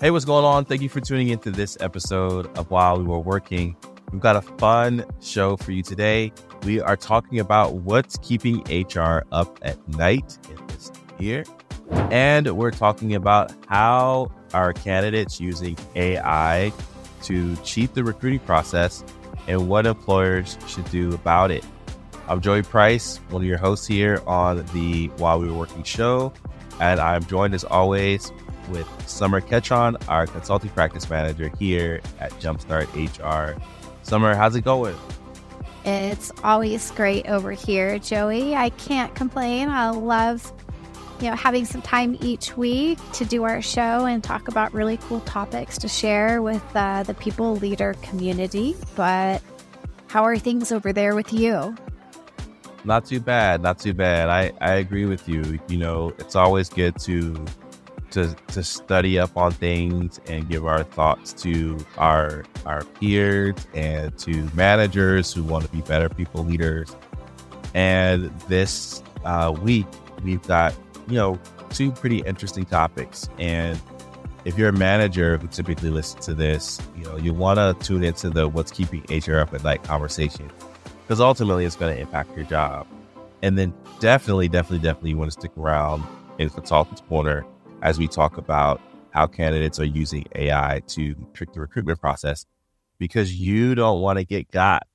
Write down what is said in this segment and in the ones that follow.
Hey, what's going on? Thank you for tuning into this episode of While We Were Working. We've got a fun show for you today. We are talking about what's keeping HR up at night in this year. And we're talking about how our candidates using AI to cheat the recruiting process and what employers should do about it. I'm Joey Price, one of your hosts here on the While We Were Working show. And I'm joined as always with Sommer Ketron, our consulting practice manager here at Jumpstart HR. Sommer, how's it going? It's always great over here, Joey. I can't complain. I love, you know, having some time each week to do our show and talk about really cool topics to share with uh, the people leader community. But how are things over there with you? Not too bad, not too bad. I, I agree with you. You know, it's always good to to to study up on things and give our thoughts to our our peers and to managers who want to be better people leaders. And this uh, week we've got you know two pretty interesting topics. And if you're a manager who typically listens to this, you know you want to tune into the "What's Keeping HR Up at Night" conversation because ultimately it's going to impact your job. And then definitely, definitely, definitely, you want to stick around in Consultant's Corner as we talk about how candidates are using AI to trick the recruitment process because you don't want to get got.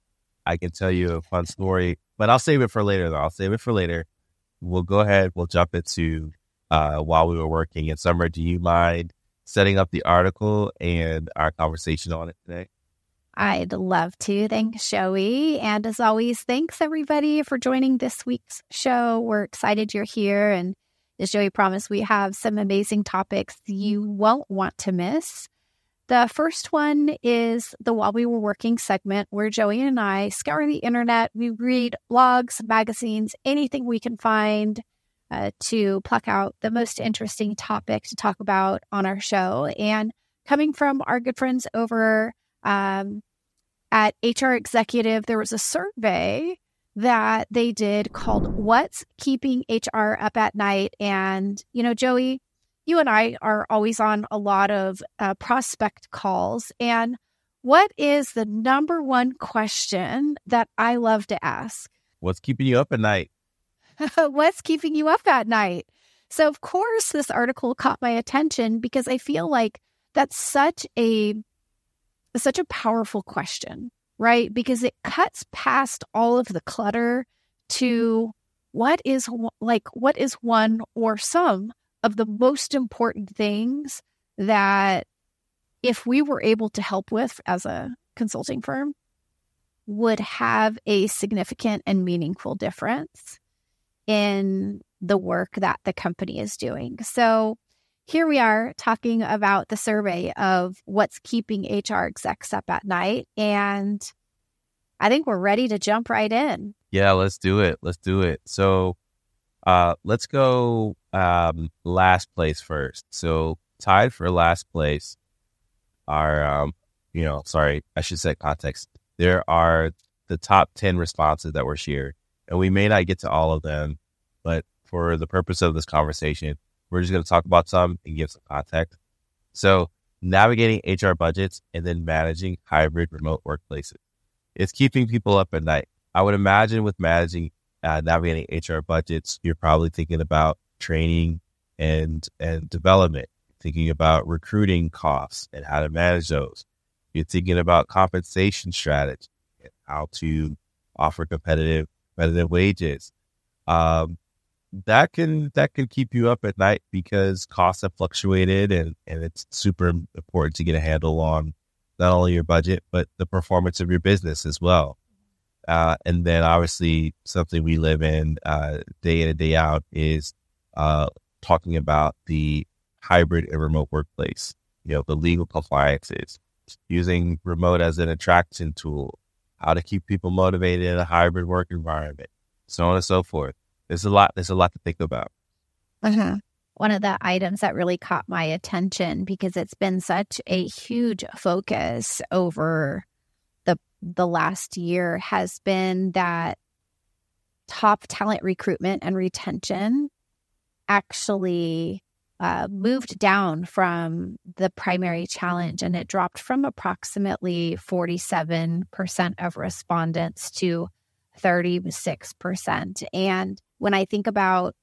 I can tell you a fun story, but I'll save it for later though. I'll save it for later. We'll go ahead. We'll jump into uh, while we were working. And Sommer, do you mind setting up the article and our conversation on it today? I'd love to. Thanks, Joey. And as always, thanks everybody for joining this week's show. We're excited you're here. And as Joey promised, we have some amazing topics you won't want to miss. The first one is the While We Were Working segment, where Joey and I scour the internet. We read blogs, magazines, anything we can find uh, to pluck out the most interesting topic to talk about on our show. And coming from our good friends over um, at HR Executive, there was a survey that they did called What's Keeping HR Up at Night. And, you know, Joey, you and I are always on a lot of uh, prospect calls. And what is the number one question that I love to ask? What's keeping you up at night? What's keeping you up at night? So, of course, this article caught my attention because I feel like that's such a such a powerful question right? Because it cuts past all of the clutter to mm-hmm. what is like what is one or some of the most important things that if we were able to help with as a consulting firm would have a significant and meaningful difference in the work that the company is doing. So here we are talking about the survey of what's keeping HR execs up at night. And I think we're ready to jump right in. Yeah, let's do it. Let's do it. So uh, let's go um, last place first. So tied for last place are, um, you know, sorry, I should set context. There are the top 10 responses that were shared. And we may not get to all of them, but for the purpose of this conversation, we're just going to talk about some and give some context. So, navigating HR budgets and then managing hybrid remote workplaces. It's keeping people up at night. I would imagine with managing, uh, navigating HR budgets, you're probably thinking about training and, and development, thinking about recruiting costs and how to manage those. You're thinking about compensation strategy and how to offer competitive, competitive wages. Um, that can that can keep you up at night because costs have fluctuated and and it's super important to get a handle on not only your budget but the performance of your business as well. Uh, and then obviously something we live in uh, day in and day out is uh, talking about the hybrid and remote workplace you know the legal compliances using remote as an attraction tool how to keep people motivated in a hybrid work environment so on and so forth there's a lot. There's a lot to think about. Uh-huh. One of the items that really caught my attention because it's been such a huge focus over the the last year has been that top talent recruitment and retention actually uh, moved down from the primary challenge and it dropped from approximately 47% of respondents to 36%. And when I think about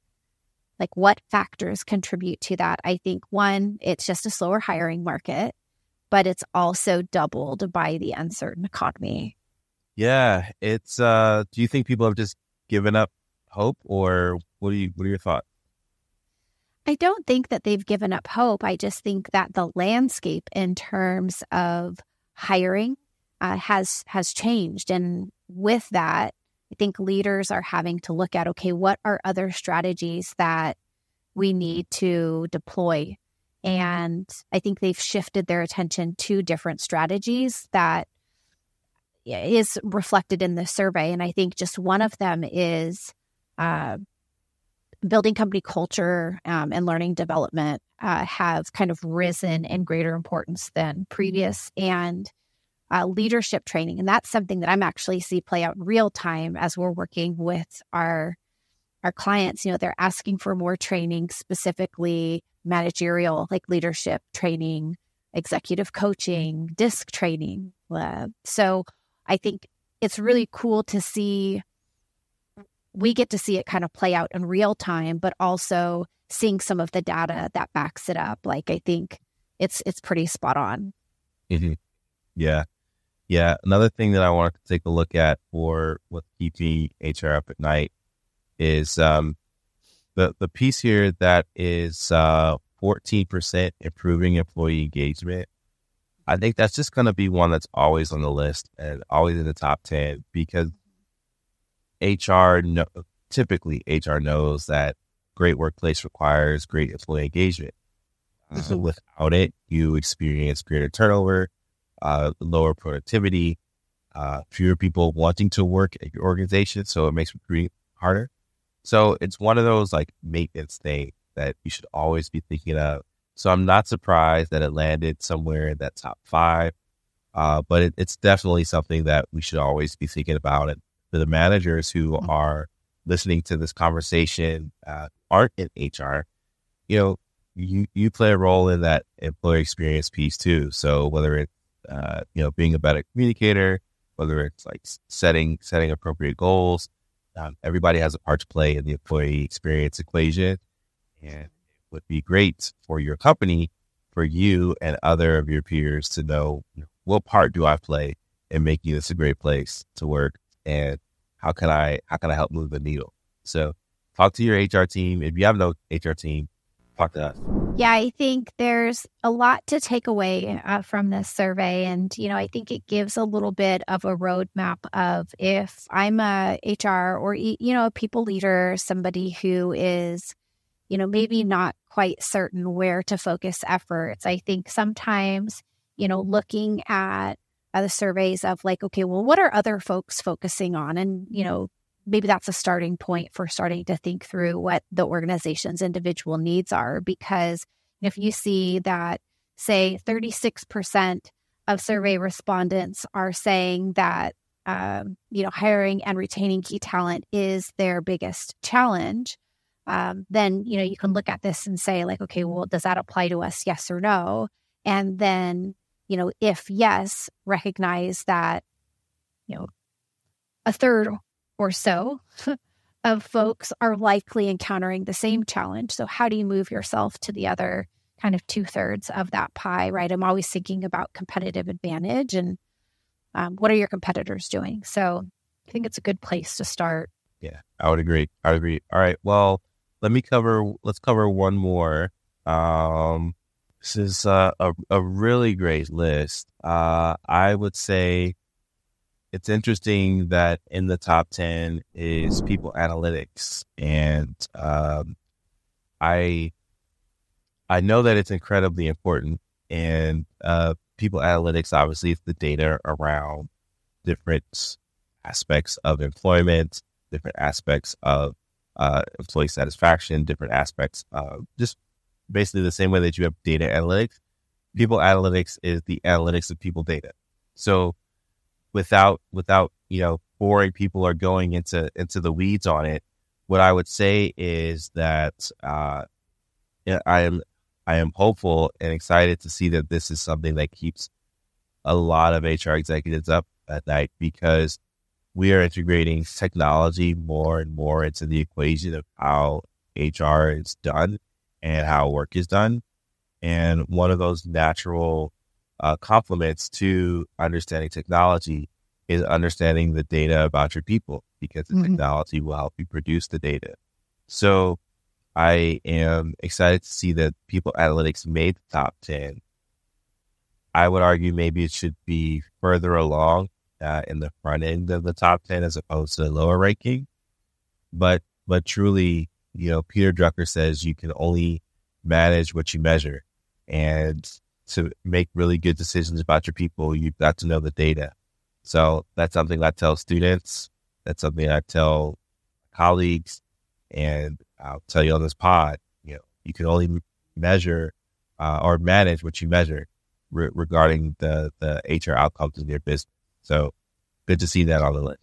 like what factors contribute to that, I think one, it's just a slower hiring market, but it's also doubled by the uncertain economy. Yeah, it's uh do you think people have just given up hope or what do you what are your thoughts? I don't think that they've given up hope. I just think that the landscape in terms of hiring uh, has has changed, and with that, I think leaders are having to look at okay, what are other strategies that we need to deploy? And I think they've shifted their attention to different strategies that is reflected in the survey. And I think just one of them is uh, building company culture um, and learning development uh, have kind of risen in greater importance than previous and uh, leadership training and that's something that i'm actually see play out real time as we're working with our our clients you know they're asking for more training specifically managerial like leadership training executive coaching DISC training uh, so i think it's really cool to see we get to see it kind of play out in real time, but also seeing some of the data that backs it up. Like I think it's it's pretty spot on. Mm-hmm. Yeah, yeah. Another thing that I wanted to take a look at for what's keeping HR up at night is um, the the piece here that is uh, fourteen uh, percent improving employee engagement. I think that's just going to be one that's always on the list and always in the top ten because HR no, typically HR knows that great workplace requires great employee engagement. So mm-hmm. without it, you experience greater turnover, uh, lower productivity, uh, fewer people wanting to work at your organization. So it makes recruiting harder. So it's one of those like maintenance things that you should always be thinking of. So I'm not surprised that it landed somewhere in that top five. Uh, but it, it's definitely something that we should always be thinking about. And for the managers who mm-hmm. are listening to this conversation uh, aren't in HR, you know, you you play a role in that employee experience piece too. So whether it's uh, you know being a better communicator, whether it's like setting setting appropriate goals, um, everybody has a part to play in the employee experience equation, and it would be great for your company, for you and other of your peers to know what part do I play in making this a great place to work and how can I how can I help move the needle? So talk to your HR team. If you have no HR team, talk to us. Yeah, I think there's a lot to take away uh, from this survey. And, you know, I think it gives a little bit of a roadmap of if I'm a HR or, you know, a people leader, somebody who is, you know, maybe not quite certain where to focus efforts. I think sometimes, you know, looking at uh, the surveys of like, okay, well, what are other folks focusing on? And, you know, maybe that's a starting point for starting to think through what the organization's individual needs are. Because if you see that, say, 36% of survey respondents are saying that, um, you know, hiring and retaining key talent is their biggest challenge. Um, then you know you can look at this and say like okay well does that apply to us yes or no and then you know, if yes, recognize that, you know, a third or so of folks are likely encountering the same challenge. So, how do you move yourself to the other kind of two thirds of that pie, right? I'm always thinking about competitive advantage and um, what are your competitors doing? So, I think it's a good place to start. Yeah, I would agree. I would agree. All right. Well, let me cover, let's cover one more. Um, this is uh, a a really great list. Uh, I would say it's interesting that in the top ten is people analytics, and um, I I know that it's incredibly important. And uh, people analytics obviously is the data around different aspects of employment, different aspects of uh, employee satisfaction, different aspects of just basically the same way that you have data analytics. People analytics is the analytics of people data. So without without you know boring people are going into into the weeds on it, what I would say is that uh, I am I am hopeful and excited to see that this is something that keeps a lot of HR executives up at night because we are integrating technology more and more into the equation of how HR is done and how work is done. And one of those natural uh, complements to understanding technology is understanding the data about your people because the mm-hmm. technology will help you produce the data. So I am excited to see that People Analytics made the top 10. I would argue maybe it should be further along uh, in the front end of the top 10 as opposed to the lower ranking. But, but truly, you know, Peter Drucker says you can only manage what you measure. And to make really good decisions about your people, you've got to know the data. So that's something I tell students. That's something I tell colleagues. And I'll tell you on this pod, you know, you can only measure uh, or manage what you measure re- regarding the, the HR outcomes in your business. So good to see that on the list.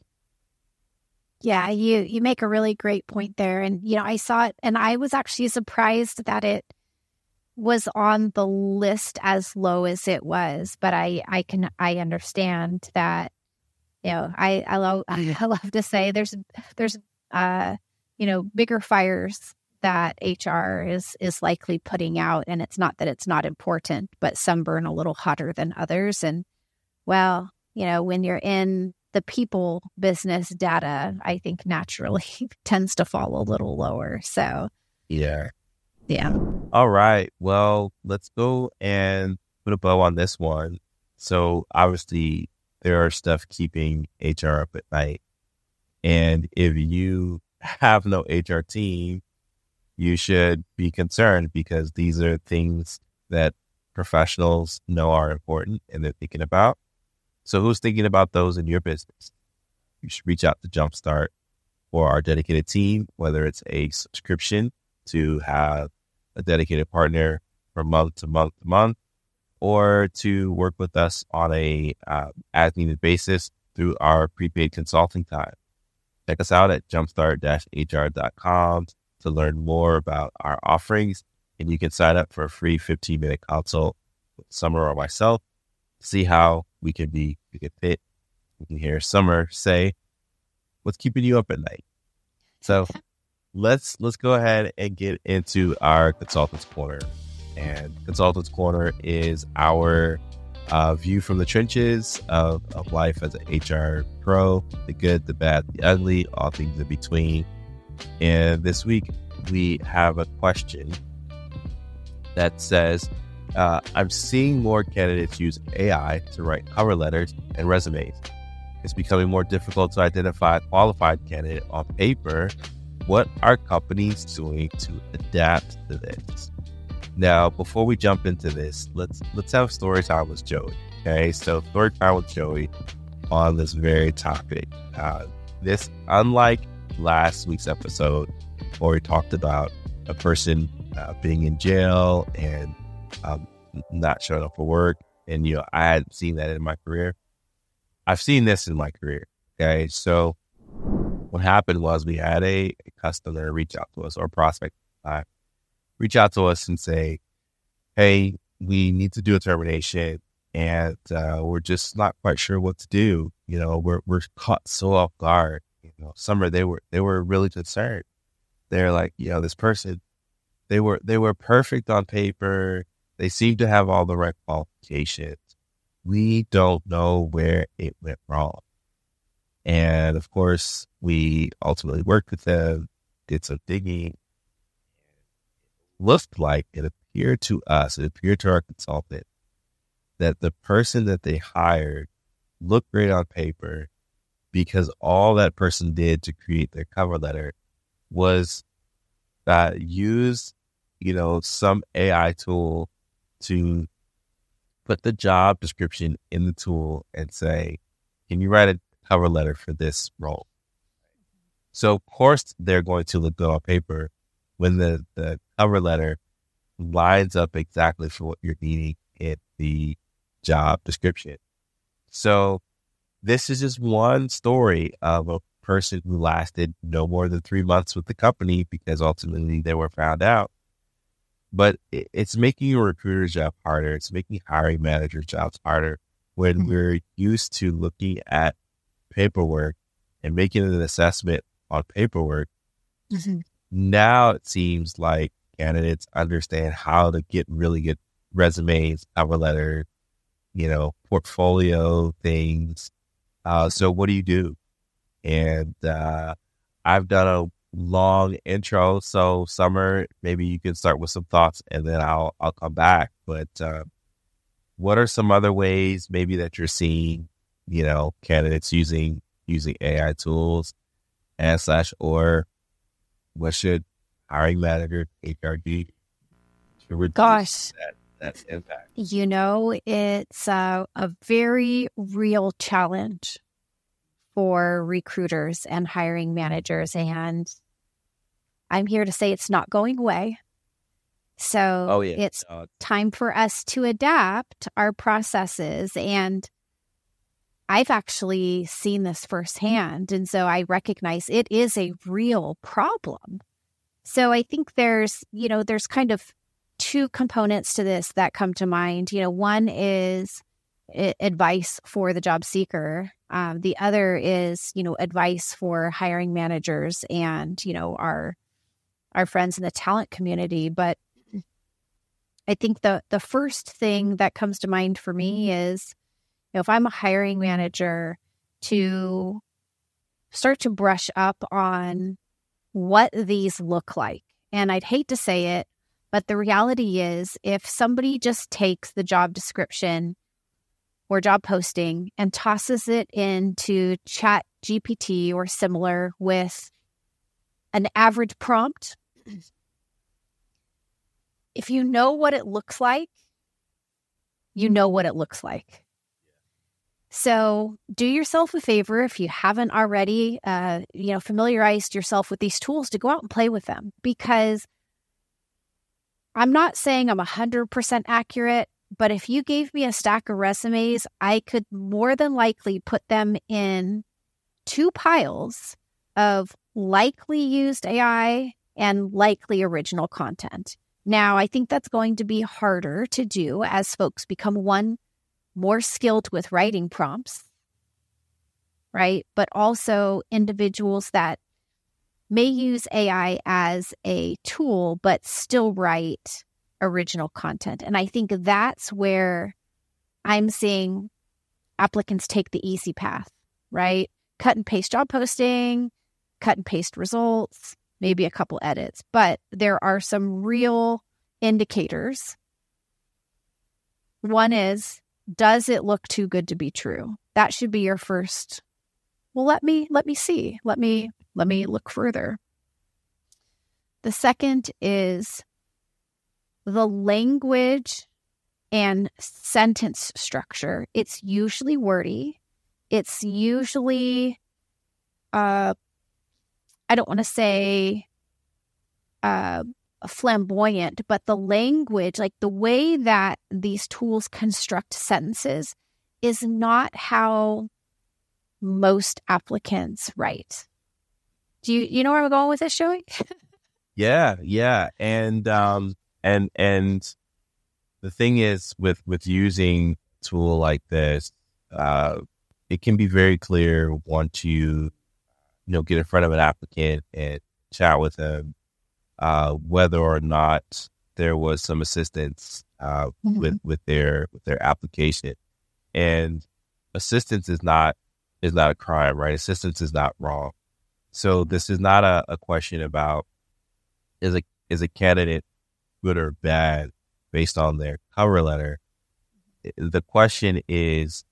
Yeah, you you make a really great point there, and you know I saw it, and I was actually surprised that it was on the list as low as it was. But I I can I understand that. You know, I I love I love to say there's there's uh you know bigger fires that HR is is likely putting out, and it's not that it's not important, but some burn a little hotter than others, and well, you know, when you're in the people business data, I think naturally tends to fall a little lower. So, yeah. Yeah. All right. Well, let's go and put a bow on this one. So, obviously, there are stuff keeping HR up at night. And if you have no HR team, you should be concerned because these are things that professionals know are important and they're thinking about. So who's thinking about those in your business? You should reach out to Jumpstart for our dedicated team, whether it's a subscription to have a dedicated partner from month to month to month, or to work with us on a uh, as needed basis through our prepaid consulting time. Check us out at jumpstart-hr.com to learn more about our offerings, and you can sign up for a free 15 minute consult with Sommer or myself see how we can be a good fit. We can hear Sommer say, "What's keeping you up at night?" So let's let's go ahead and get into our consultants corner. And consultants corner is our uh, view from the trenches of, of life as an HR pro, the good, the bad, the ugly, all things in between. And this week we have a question that says, uh, I'm seeing more candidates use AI to write cover letters and resumes. It's becoming more difficult to identify a qualified candidate on paper. What are companies doing to adapt to this? Now, before we jump into this, let's let's have story time with Joey. Okay, so story time with Joey on this very topic. Uh, this, unlike last week's episode, where we talked about a person uh, being in jail and um, not showing up for work. And, you know, I hadn't seen that in my career. I've seen this in my career. Okay. So what happened was we had a, a customer reach out to us or prospect uh, reach out to us and say, Hey, we need to do a termination and uh, we're just not quite sure what to do. You know, we're, we're caught so off guard. You know, Sommer, they were, they were really concerned. They're like, you know, this person, they were, they were perfect on paper. They seem to have all the right qualifications. We don't know where it went wrong. And of course, we ultimately worked with them, did some digging. Looked like it appeared to us, it appeared to our consultant that the person that they hired looked great on paper because all that person did to create their cover letter was uh, use, you know, some AI tool to put the job description in the tool and say, can you write a cover letter for this role? So of course they're going to look good on paper when the, the cover letter lines up exactly for what you're needing in the job description. So this is just one story of a person who lasted no more than three months with the company because ultimately they were found out but it's making a recruiter's job harder. It's making hiring managers' jobs harder when mm-hmm. we're used to looking at paperwork and making an assessment on paperwork. Mm-hmm. Now it seems like candidates understand how to get really good resumes, cover letter, you know, portfolio things. Uh, so what do you do? And uh, I've done a long intro. So Sommer, maybe you can start with some thoughts and then I'll I'll come back. But uh, what are some other ways maybe that you're seeing, you know, candidates using using AI tools and slash or what should hiring manager HRD to reduce Gosh. that that impact? You know, it's uh, a very real challenge for recruiters and hiring managers. And I'm here to say it's not going away. So oh, yeah. it's uh, time for us to adapt our processes. And I've actually seen this firsthand. And so I recognize it is a real problem. So I think there's, you know, there's kind of two components to this that come to mind. You know, one is advice for the job seeker. Um, the other is, you know, advice for hiring managers and, you know, our our friends in the talent community. But I think the the first thing that comes to mind for me is, know, if I'm a hiring manager, to start to brush up on what these look like. And I'd hate to say it, but the reality is, if somebody just takes the job description or job posting and tosses it into chat GPT or similar with an average prompt, if you know what it looks like, you know what it looks like. So do yourself a favor if you haven't already, uh, you know, familiarized yourself with these tools to go out and play with them because I'm not saying I'm 100% accurate but if you gave me a stack of resumes, I could more than likely put them in two piles of likely used AI and likely original content. Now, I think that's going to be harder to do as folks become one more skilled with writing prompts, right? But also individuals that may use AI as a tool, but still write original content. And I think that's where I'm seeing applicants take the easy path, right? Cut and paste job posting, cut and paste results, maybe a couple edits. But there are some real indicators. One is, does it look too good to be true? That should be your first. Well, let me let me see. Let me let me look further. The second is the language and sentence structure. It's usually wordy. It's usually, uh, I don't want to say uh, flamboyant, but the language, like the way that these tools construct sentences, is not how most applicants write. Do you you know where I'm going with this, Joey? yeah, yeah, and um, and and the thing is with with using tool like this, uh, it can be very clear once you you know get in front of an applicant and chat with them uh, whether or not there was some assistance uh, mm-hmm. with with their with their application, and assistance is not is not a crime, right? Assistance is not wrong. So this is not a, a question about is a is a candidate good or bad based on their cover letter. The question is,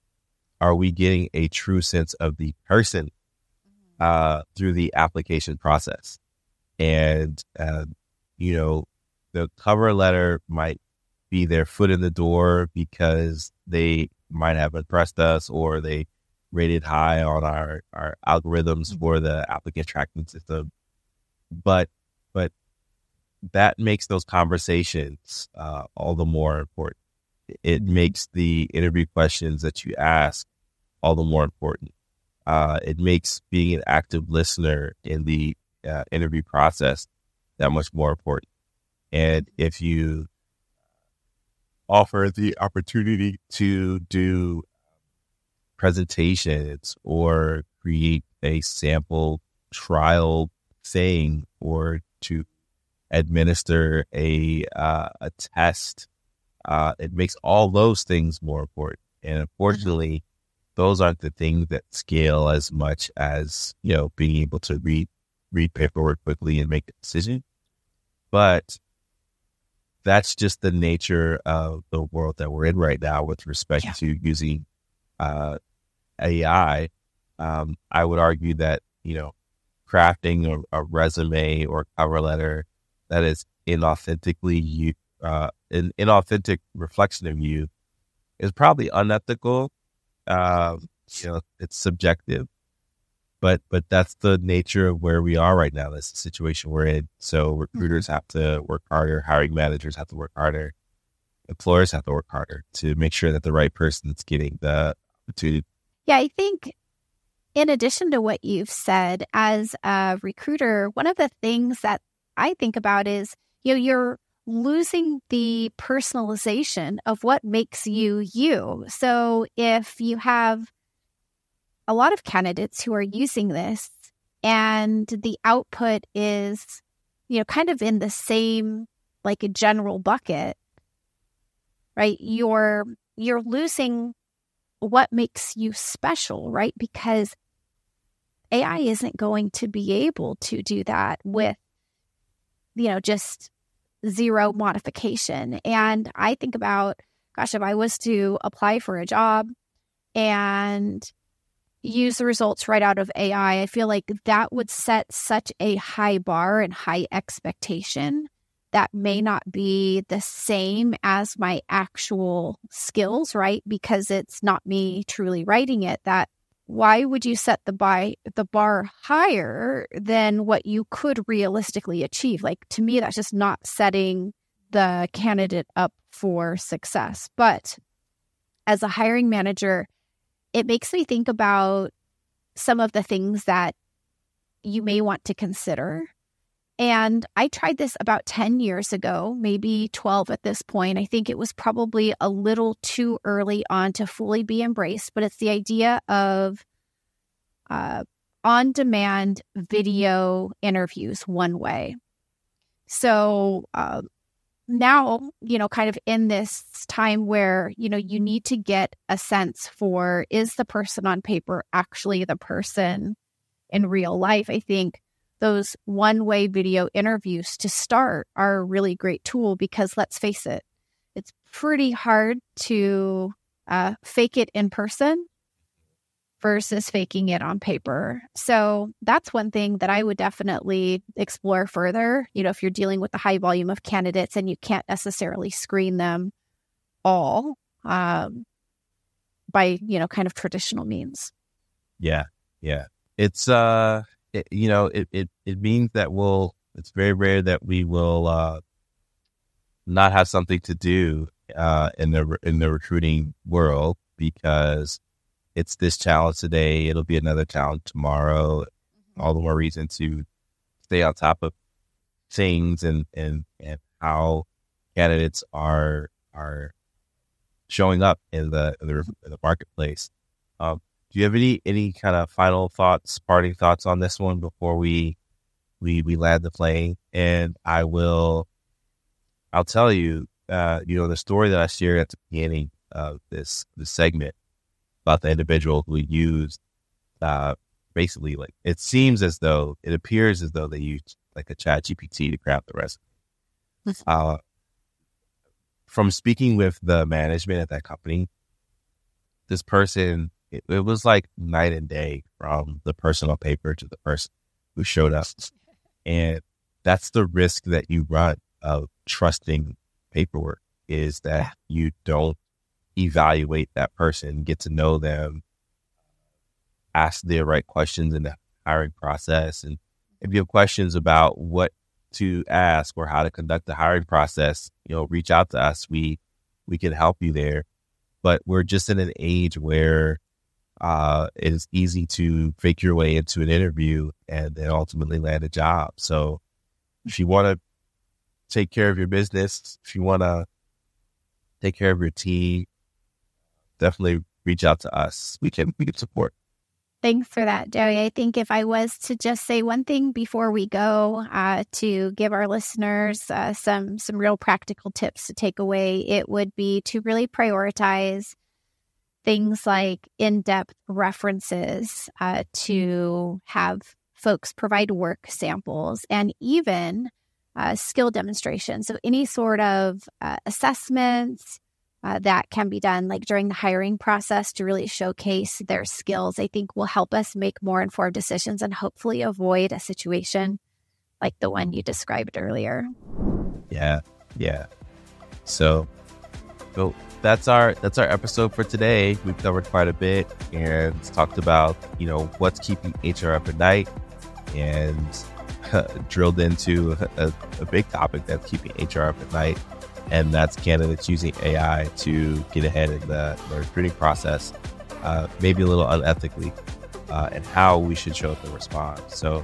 are we getting a true sense of the person uh, through the application process? And, uh, you know, the cover letter might be their foot in the door because they might have impressed us or they rated high on our, our algorithms mm-hmm. for the applicant tracking system. But, but that makes those conversations uh, all the more important. It mm-hmm. makes the interview questions that you ask all the more important. Uh, it makes being an active listener in the uh, interview process that much more important. And if you offer the opportunity to do presentations or create a sample trial thing or to administer a uh, a test, uh, it makes all those things more important. And Mm-hmm. unfortunately, those aren't the things that scale as much as you know being able to read read paperwork quickly and make a decision. But that's just the nature of the world that we're in right now with respect Yeah. to using uh, AI. Um, I would argue that you know crafting a, a resume or cover letter that is inauthentically you uh, an inauthentic reflection of you is probably unethical. Um, you know, it's subjective, but but that's the nature of where we are right now. That's the situation we're in. So mm-hmm. recruiters have to work harder, hiring managers have to work harder, employers have to work harder to make sure that the right person is getting the opportunity. Yeah, I think in addition to what you've said, as a recruiter, one of the things that I think about is, you know, you're losing the personalization of what makes you you. So if you have a lot of candidates who are using this and the output is, you know, kind of in the same like a general bucket, right? You're you're losing what makes you special, right? Because AI isn't going to be able to do that with, you know, just zero modification. And I think about, gosh, if I was to apply for a job and use the results right out of AI, I feel like that would set such a high bar and high expectation that may not be the same as my actual skills, right? Because it's not me truly writing it. That why would you set the by the bar higher than what you could realistically achieve? Like to me, that's just not setting the candidate up for success. But as a hiring manager, it makes me think about some of the things that you may want to consider and I tried this about 10 years ago, maybe 12 at this point. I think it was probably a little too early on to fully be embraced, but it's the idea of uh, on demand video interviews one way. So uh, now, you know, kind of in this time where, you know, you need to get a sense for is the person on paper actually the person in real life? I think those one way video interviews to start are a really great tool because let's face it, it's pretty hard to uh, fake it in person versus faking it on paper. So that's one thing that I would definitely explore further. You know, if you're dealing with a high volume of candidates and you can't necessarily screen them all um, by, you know, kind of traditional means. Yeah, yeah. It's uh it, you know, it, it, it means that we'll, it's very rare that we will, uh, not have something to do, uh, in the, in the recruiting world because it's this challenge today. It'll be another challenge tomorrow. All the more reason to stay on top of things and, and, and how candidates are, are showing up in the, in the, in the marketplace. Um, do you have any any kind of final thoughts, parting thoughts on this one before we we we land the plane? And I will, I'll tell you, uh, you know, the story that I shared at the beginning of this this segment about the individual who used, uh, basically like it seems as though it appears as though they used like a Chat GPT to craft the resume. uh, from speaking with the management at that company, this person it, it, was like night and day from the person on paper to the person who showed up. And that's the risk that you run of trusting paperwork is that you don't evaluate that person, get to know them, ask the right questions in the hiring process. And if you have questions about what to ask or how to conduct the hiring process, you know, reach out to us. We, we can help you there. But we're just in an age where uh, it is easy to fake your way into an interview and then ultimately land a job. So if you want to take care of your business, if you want to take care of your team, definitely reach out to us. We can we can support. Thanks for that, Joey. I think if I was to just say one thing before we go uh, to give our listeners uh, some some real practical tips to take away, it would be to really prioritize things like in depth references uh, to have folks provide work samples and even uh, skill demonstrations. So any sort of uh, assessments uh, that can be done like during the hiring process to really showcase their skills, I think will help us make more informed decisions and hopefully avoid a situation like the one you described earlier. Yeah, yeah. So, so that's our that's our episode for today. We've covered quite a bit and talked about you know what's keeping HR up at night and drilled into a, a big topic that's keeping HR up at night and that's candidates using AI to get ahead in the, the recruiting process, uh, maybe a little unethically, uh, and how we should show up and respond. So,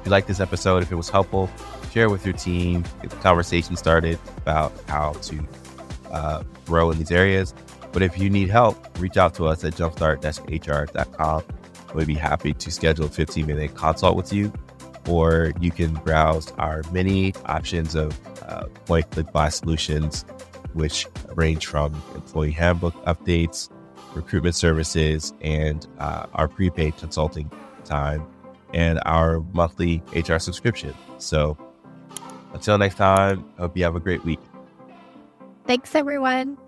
if you like this episode, if it was helpful, share it with your team, get the conversation started about how to uh, grow in these areas. But if you need help, reach out to us at jumpstart-hr.com. We'd be happy to schedule a 15 minute consult with you, or you can browse our many options of uh, point click buy solutions, which range from employee handbook updates, recruitment services, and uh, our prepaid consulting time, and our monthly HR subscription. So until next time, I hope you have a great week. Thanks, everyone.